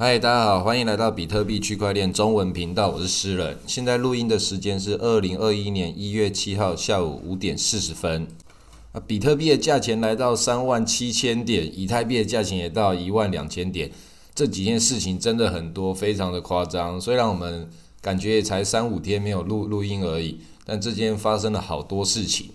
嗨，大家好，欢迎来到比特币区块链中文频道，我是诗人。现在录音的时间是二零二一年一月七号下午五点四十分。啊，比特币的价钱来到三万七千点，以太币的价钱也到一万两千点。这几件事情真的很多，非常的夸张。虽然我们感觉也才三五天没有录录音而已，但这间发生了好多事情。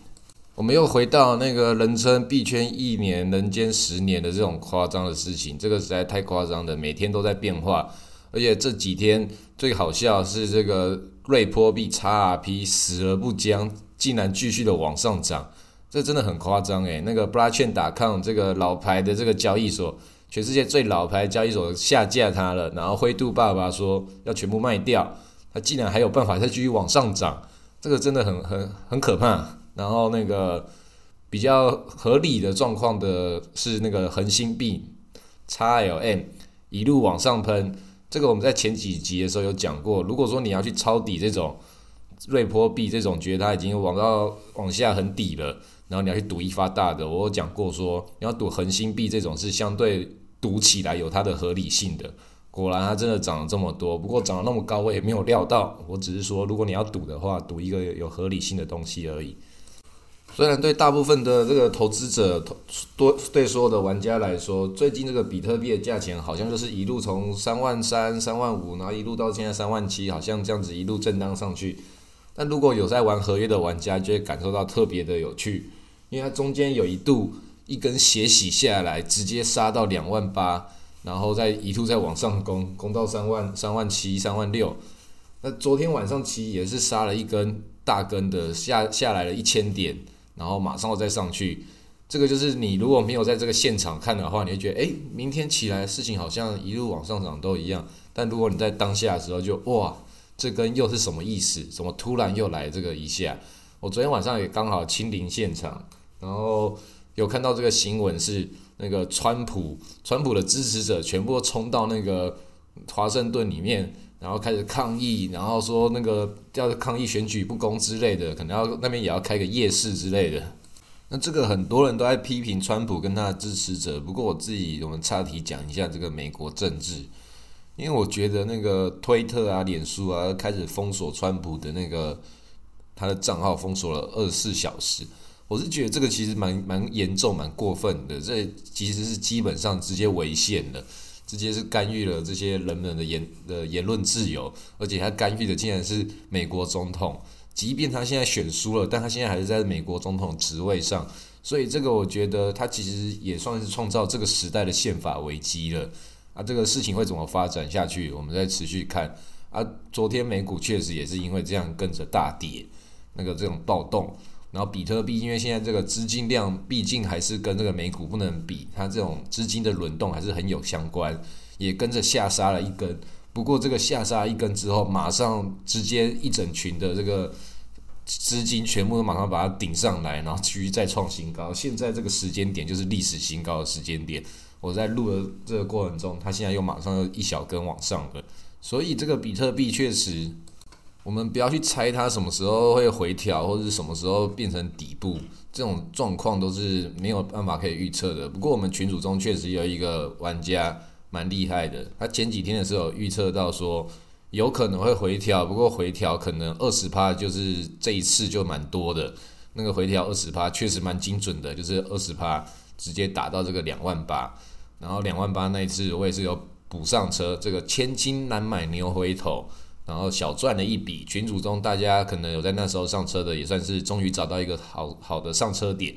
我们又回到那个人称币圈一年、人间十年的这种夸张的事情，这个实在太夸张的，每天都在变化。而且这几天最好笑是这个瑞波币 XRP 死而不僵，竟然继续的往上涨，这真的很夸张诶。那个 Blockchain 打 com 这个老牌的这个交易所，全世界最老牌交易所下架它了，然后灰度爸爸说要全部卖掉，它竟然还有办法再继续往上涨，这个真的很很很可怕。然后那个比较合理的状况的是那个恒星币 XLM 一路往上喷，这个我们在前几集的时候有讲过。如果说你要去抄底这种瑞波币这种，觉得它已经往到往下很底了，然后你要去赌一发大的，我讲过说你要赌恒星币这种是相对赌起来有它的合理性的。果然它真的涨了这么多，不过涨了那么高我也没有料到。我只是说，如果你要赌的话，赌一个有合理性的东西而已。虽然对大部分的这个投资者、投多对所有的玩家来说，最近这个比特币的价钱好像就是一路从三万三、三万五，然后一路到现在三万七，好像这样子一路震荡上去。但如果有在玩合约的玩家，就会感受到特别的有趣，因为它中间有一度一根斜洗下来，直接杀到两万八，然后再一路再往上攻，攻到三万、三万七、三万六。那昨天晚上其实也是杀了一根大根的，下下来了一千点。然后马上再上去，这个就是你如果没有在这个现场看的话，你会觉得，诶，明天起来事情好像一路往上涨都一样。但如果你在当下的时候，就哇，这根又是什么意思？怎么突然又来这个一下？我昨天晚上也刚好亲临现场，然后有看到这个新闻是那个川普，川普的支持者全部冲到那个华盛顿里面。然后开始抗议，然后说那个要抗议选举不公之类的，可能要那边也要开个夜市之类的。那这个很多人都在批评川普跟他的支持者。不过我自己我们岔题讲一下这个美国政治，因为我觉得那个推特啊、脸书啊开始封锁川普的那个他的账号，封锁了二十四小时。我是觉得这个其实蛮蛮严重、蛮过分的，这其实是基本上直接违宪的。直接是干预了这些人们的言的言论自由，而且他干预的竟然是美国总统，即便他现在选输了，但他现在还是在美国总统职位上，所以这个我觉得他其实也算是创造这个时代的宪法危机了。啊，这个事情会怎么发展下去，我们再持续看。啊，昨天美股确实也是因为这样跟着大跌，那个这种暴动。然后比特币，因为现在这个资金量毕竟还是跟这个美股不能比，它这种资金的轮动还是很有相关，也跟着下杀了一根。不过这个下杀一根之后，马上直接一整群的这个资金全部都马上把它顶上来，然后继续再创新高。现在这个时间点就是历史新高的时间点。我在录的这个过程中，它现在又马上又一小根往上了，所以这个比特币确实。我们不要去猜它什么时候会回调，或者什么时候变成底部，这种状况都是没有办法可以预测的。不过我们群组中确实有一个玩家蛮厉害的，他前几天的时候预测到说有可能会回调，不过回调可能二十趴，就是这一次就蛮多的。那个回调二十趴确实蛮精准的，就是二十趴直接打到这个两万八，然后两万八那一次我也是有补上车，这个千金难买牛回头。然后小赚了一笔，群组中大家可能有在那时候上车的，也算是终于找到一个好好的上车点。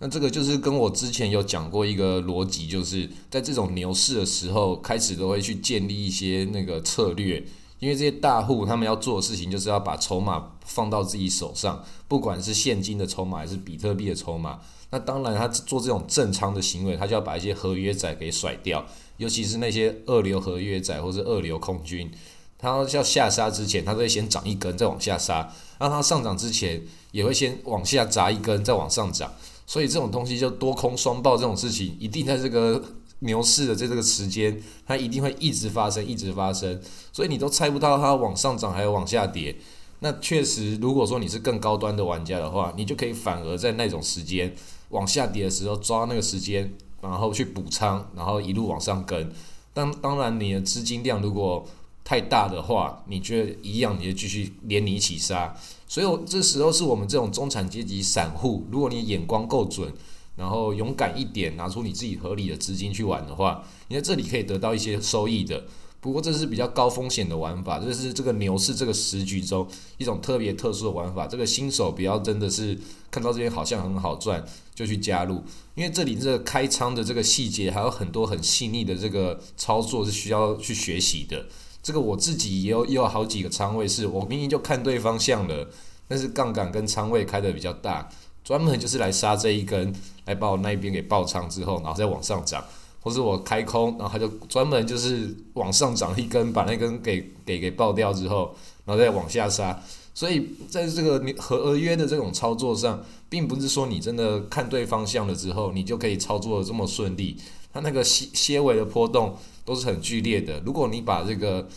那这个就是跟我之前有讲过一个逻辑，就是在这种牛市的时候，开始都会去建立一些那个策略，因为这些大户他们要做的事情就是要把筹码放到自己手上，不管是现金的筹码还是比特币的筹码。那当然，他做这种正仓的行为，他就要把一些合约仔给甩掉，尤其是那些二流合约仔或者二流空军。它要下杀之前，它都会先涨一根，再往下杀；让它上涨之前，也会先往下砸一根，再往上涨。所以这种东西就多空双爆这种事情，一定在这个牛市的在这个时间，它一定会一直发生，一直发生。所以你都猜不到它往上涨还有往下跌。那确实，如果说你是更高端的玩家的话，你就可以反而在那种时间往下跌的时候抓那个时间，然后去补仓，然后一路往上跟。当当然，你的资金量如果太大的话，你觉得一样，你就继续连你一起杀。所以这时候是我们这种中产阶级散户，如果你眼光够准，然后勇敢一点，拿出你自己合理的资金去玩的话，你在这里可以得到一些收益的。不过这是比较高风险的玩法，这是这个牛市这个时局中一种特别特殊的玩法。这个新手不要真的是看到这边好像很好赚就去加入，因为这里这个开仓的这个细节还有很多很细腻的这个操作是需要去学习的。这个我自己也有也有好几个仓位，是我明明就看对方向了，但是杠杆跟仓位开的比较大，专门就是来杀这一根，来把我那一边给爆仓之后，然后再往上涨。或是我开空，然后他就专门就是往上涨一根，把那根给给给爆掉之后，然后再往下杀。所以在这个你合约的这种操作上，并不是说你真的看对方向了之后，你就可以操作的这么顺利。它那个些些微的波动都是很剧烈的。如果你把这个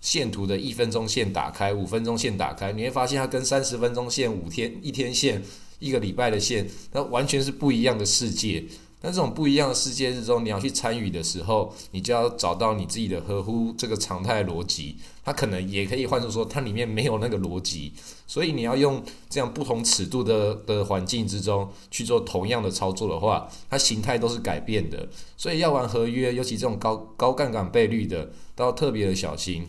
线图的一分钟线打开，五分钟线打开，你会发现它跟三十分钟线、五天一天线、一个礼拜的线，它完全是不一样的世界。那这种不一样的世界之中，你要去参与的时候，你就要找到你自己的合乎这个常态逻辑。它可能也可以换作说，它里面没有那个逻辑，所以你要用这样不同尺度的的环境之中去做同样的操作的话，它形态都是改变的。所以要玩合约，尤其这种高高杠杆倍率的，都要特别的小心。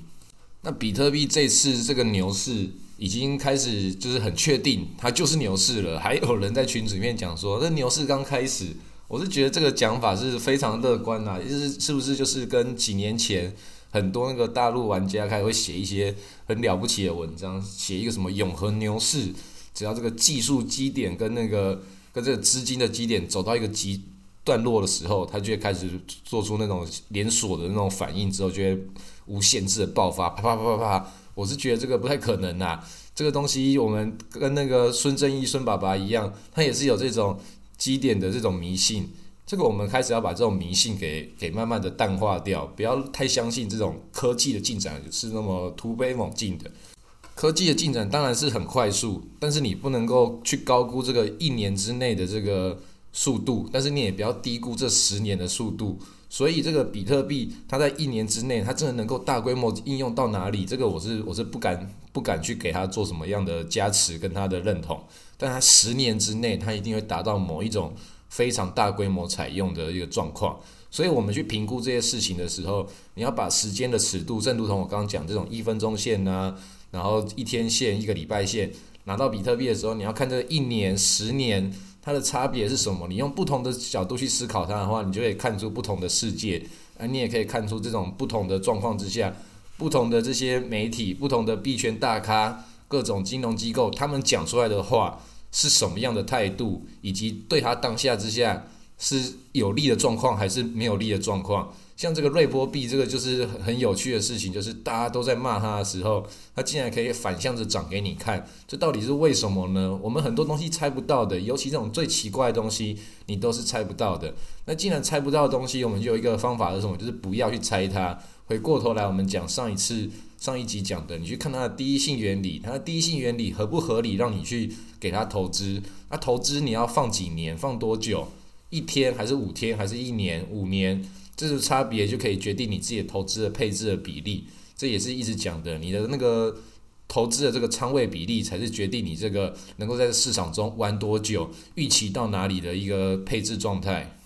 那比特币这次这个牛市已经开始，就是很确定它就是牛市了。还有人在群组里面讲说，这牛市刚开始。我是觉得这个讲法是非常乐观呐，就是是不是就是跟几年前很多那个大陆玩家开始会写一些很了不起的文章，写一个什么永恒牛市，只要这个技术基点跟那个跟这个资金的基点走到一个极段落的时候，它就会开始做出那种连锁的那种反应，之后就会无限制的爆发，啪啪啪啪啪。我是觉得这个不太可能呐，这个东西我们跟那个孙正义孙爸爸一样，他也是有这种。基点的这种迷信，这个我们开始要把这种迷信给给慢慢的淡化掉，不要太相信这种科技的进展是那么突飞猛进的。科技的进展当然是很快速，但是你不能够去高估这个一年之内的这个速度，但是你也不要低估这十年的速度。所以这个比特币，它在一年之内，它真的能够大规模应用到哪里？这个我是我是不敢不敢去给它做什么样的加持跟它的认同。但它十年之内，它一定会达到某一种非常大规模采用的一个状况。所以我们去评估这些事情的时候，你要把时间的尺度，正如同我刚刚讲这种一分钟线呐，然后一天线、一个礼拜线，拿到比特币的时候，你要看这一年、十年。它的差别是什么？你用不同的角度去思考它的话，你就可以看出不同的世界。啊，你也可以看出这种不同的状况之下，不同的这些媒体、不同的币圈大咖、各种金融机构，他们讲出来的话是什么样的态度，以及对他当下之下是有利的状况还是没有利的状况。像这个瑞波币，这个就是很有趣的事情，就是大家都在骂它的时候，它竟然可以反向着涨给你看，这到底是为什么呢？我们很多东西猜不到的，尤其这种最奇怪的东西，你都是猜不到的。那既然猜不到的东西，我们就有一个方法是什么？就是不要去猜它。回过头来，我们讲上一次上一集讲的，你去看它的第一性原理，它的第一性原理合不合理，让你去给它投资？那投资你要放几年？放多久？一天还是五天？还是一年？五年？这个差别就可以决定你自己投资的配置的比例，这也是一直讲的，你的那个投资的这个仓位比例才是决定你这个能够在市场中玩多久、预期到哪里的一个配置状态。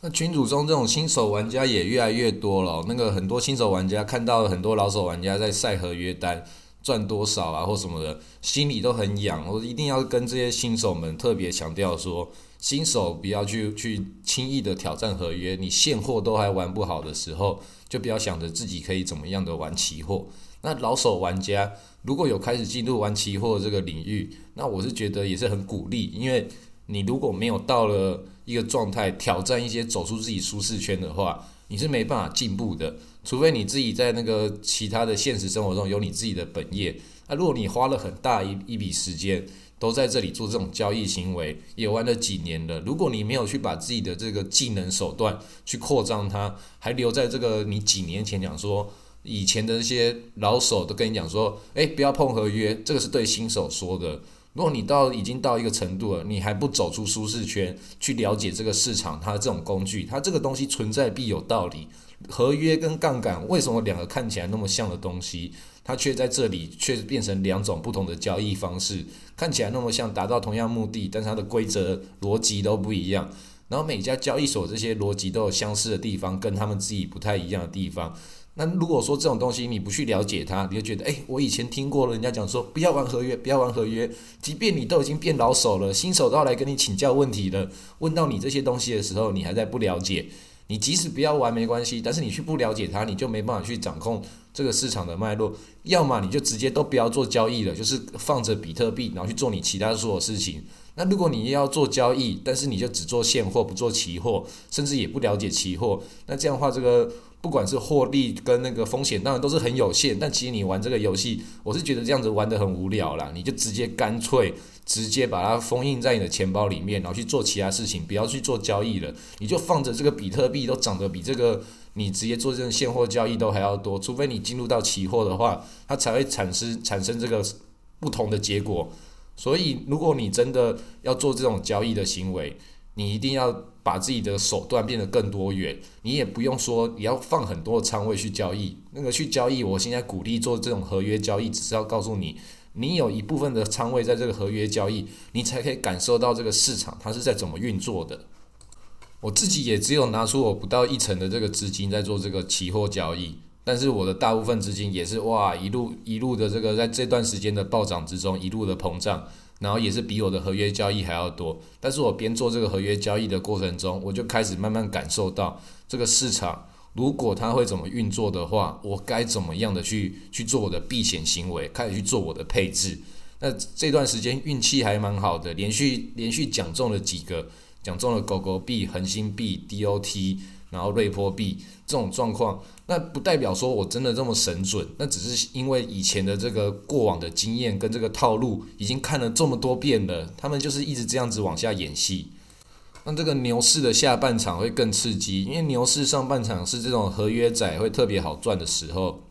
那群组中这种新手玩家也越来越多了，那个很多新手玩家看到很多老手玩家在晒合约单赚多少啊或什么的，心里都很痒。我一定要跟这些新手们特别强调说。新手不要去去轻易的挑战合约，你现货都还玩不好的时候，就不要想着自己可以怎么样的玩期货。那老手玩家如果有开始进入玩期货这个领域，那我是觉得也是很鼓励，因为你如果没有到了一个状态挑战一些走出自己舒适圈的话，你是没办法进步的。除非你自己在那个其他的现实生活中有你自己的本业，那如果你花了很大一一笔时间。都在这里做这种交易行为，也玩了几年了。如果你没有去把自己的这个技能手段去扩张它，还留在这个你几年前讲说，以前的那些老手都跟你讲说，诶，不要碰合约，这个是对新手说的。如果你到已经到一个程度了，你还不走出舒适圈，去了解这个市场它这种工具，它这个东西存在必有道理。合约跟杠杆为什么两个看起来那么像的东西，它却在这里却变成两种不同的交易方式，看起来那么像，达到同样目的，但是它的规则逻辑都不一样。然后每家交易所这些逻辑都有相似的地方，跟他们自己不太一样的地方。那如果说这种东西你不去了解它，你就觉得，哎，我以前听过了，人家讲说不要玩合约，不要玩合约。即便你都已经变老手了，新手都要来跟你请教问题了，问到你这些东西的时候，你还在不了解。你即使不要玩没关系，但是你去不了解它，你就没办法去掌控这个市场的脉络。要么你就直接都不要做交易了，就是放着比特币，然后去做你其他所有事情。那如果你要做交易，但是你就只做现货，不做期货，甚至也不了解期货，那这样的话，这个不管是获利跟那个风险，当然都是很有限。但其实你玩这个游戏，我是觉得这样子玩的很无聊啦。你就直接干脆直接把它封印在你的钱包里面，然后去做其他事情，不要去做交易了。你就放着这个比特币都涨得比这个你直接做这种现货交易都还要多，除非你进入到期货的话，它才会产生产生这个不同的结果。所以，如果你真的要做这种交易的行为，你一定要把自己的手段变得更多元。你也不用说你要放很多的仓位去交易，那个去交易，我现在鼓励做这种合约交易，只是要告诉你，你有一部分的仓位在这个合约交易，你才可以感受到这个市场它是在怎么运作的。我自己也只有拿出我不到一成的这个资金在做这个期货交易。但是我的大部分资金也是哇一路一路的这个在这段时间的暴涨之中一路的膨胀，然后也是比我的合约交易还要多。但是我边做这个合约交易的过程中，我就开始慢慢感受到这个市场如果它会怎么运作的话，我该怎么样的去去做我的避险行为，开始去做我的配置。那这段时间运气还蛮好的，连续连续讲中了几个，讲中了狗狗币、恒星币、DOT。然后瑞波币这种状况，那不代表说我真的这么神准，那只是因为以前的这个过往的经验跟这个套路已经看了这么多遍了，他们就是一直这样子往下演戏。那这个牛市的下半场会更刺激，因为牛市上半场是这种合约仔会特别好赚的时候，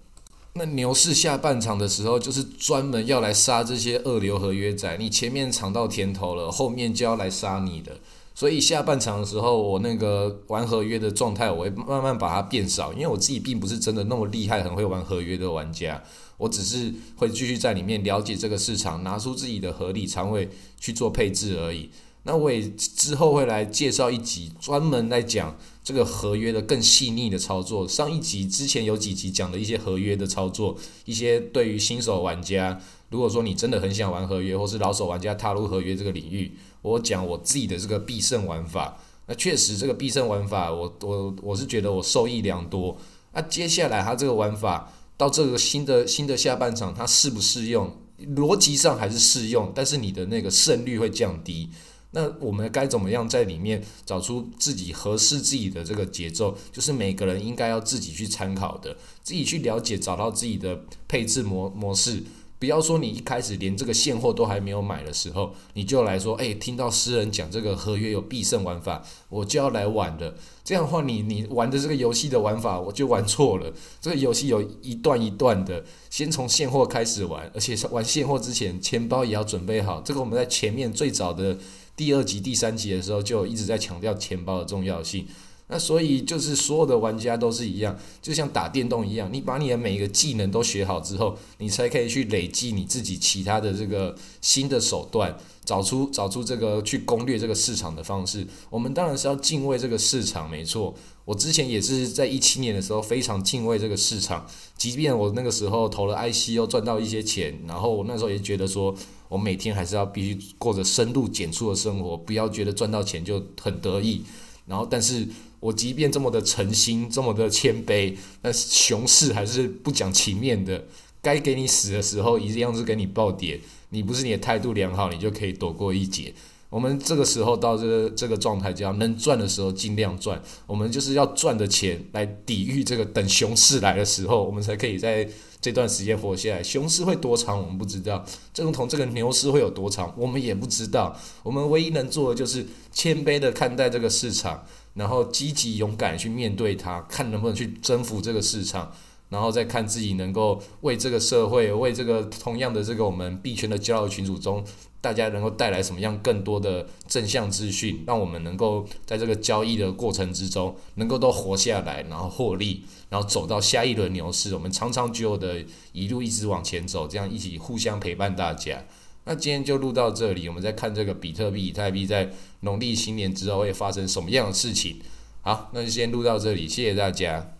那牛市下半场的时候就是专门要来杀这些二流合约仔，你前面尝到甜头了，后面就要来杀你的。所以下半场的时候，我那个玩合约的状态，我会慢慢把它变少，因为我自己并不是真的那么厉害、很会玩合约的玩家，我只是会继续在里面了解这个市场，拿出自己的合理仓位去做配置而已。那我也之后会来介绍一集，专门来讲这个合约的更细腻的操作。上一集之前有几集讲的一些合约的操作，一些对于新手玩家，如果说你真的很想玩合约，或是老手玩家踏入合约这个领域。我讲我自己的这个必胜玩法，那确实这个必胜玩法，我我我是觉得我受益良多。那接下来它这个玩法到这个新的新的下半场，它适不适用？逻辑上还是适用，但是你的那个胜率会降低。那我们该怎么样在里面找出自己合适自己的这个节奏？就是每个人应该要自己去参考的，自己去了解，找到自己的配置模模式。不要说你一开始连这个现货都还没有买的时候，你就来说，哎，听到诗人讲这个合约有必胜玩法，我就要来玩的。这样的话，你你玩的这个游戏的玩法，我就玩错了。这个游戏有一段一段的，先从现货开始玩，而且玩现货之前，钱包也要准备好。这个我们在前面最早的第二集、第三集的时候，就一直在强调钱包的重要性。那所以就是所有的玩家都是一样，就像打电动一样，你把你的每一个技能都学好之后，你才可以去累积你自己其他的这个新的手段，找出找出这个去攻略这个市场的方式。我们当然是要敬畏这个市场，没错。我之前也是在一七年的时候非常敬畏这个市场，即便我那个时候投了 IC 又赚到一些钱，然后我那时候也觉得说，我每天还是要必须过着深度简出的生活，不要觉得赚到钱就很得意。然后，但是。我即便这么的诚心，这么的谦卑，但是熊市还是不讲情面的。该给你死的时候，一样是给你暴跌。你不是你的态度良好，你就可以躲过一劫。我们这个时候到这个这个状态，就要能赚的时候尽量赚。我们就是要赚的钱来抵御这个等熊市来的时候，我们才可以在这段时间活下来。熊市会多长，我们不知道；正同这个牛市会有多长，我们也不知道。我们唯一能做的就是谦卑的看待这个市场。然后积极勇敢去面对它，看能不能去征服这个市场。然后再看自己能够为这个社会、为这个同样的这个我们币圈的交流群组中，大家能够带来什么样更多的正向资讯，让我们能够在这个交易的过程之中，能够都活下来，然后获利，然后走到下一轮牛市，我们长长久久的一路一直往前走，这样一起互相陪伴大家。那今天就录到这里，我们再看这个比特币、以太币在农历新年之后会发生什么样的事情。好，那就先录到这里，谢谢大家。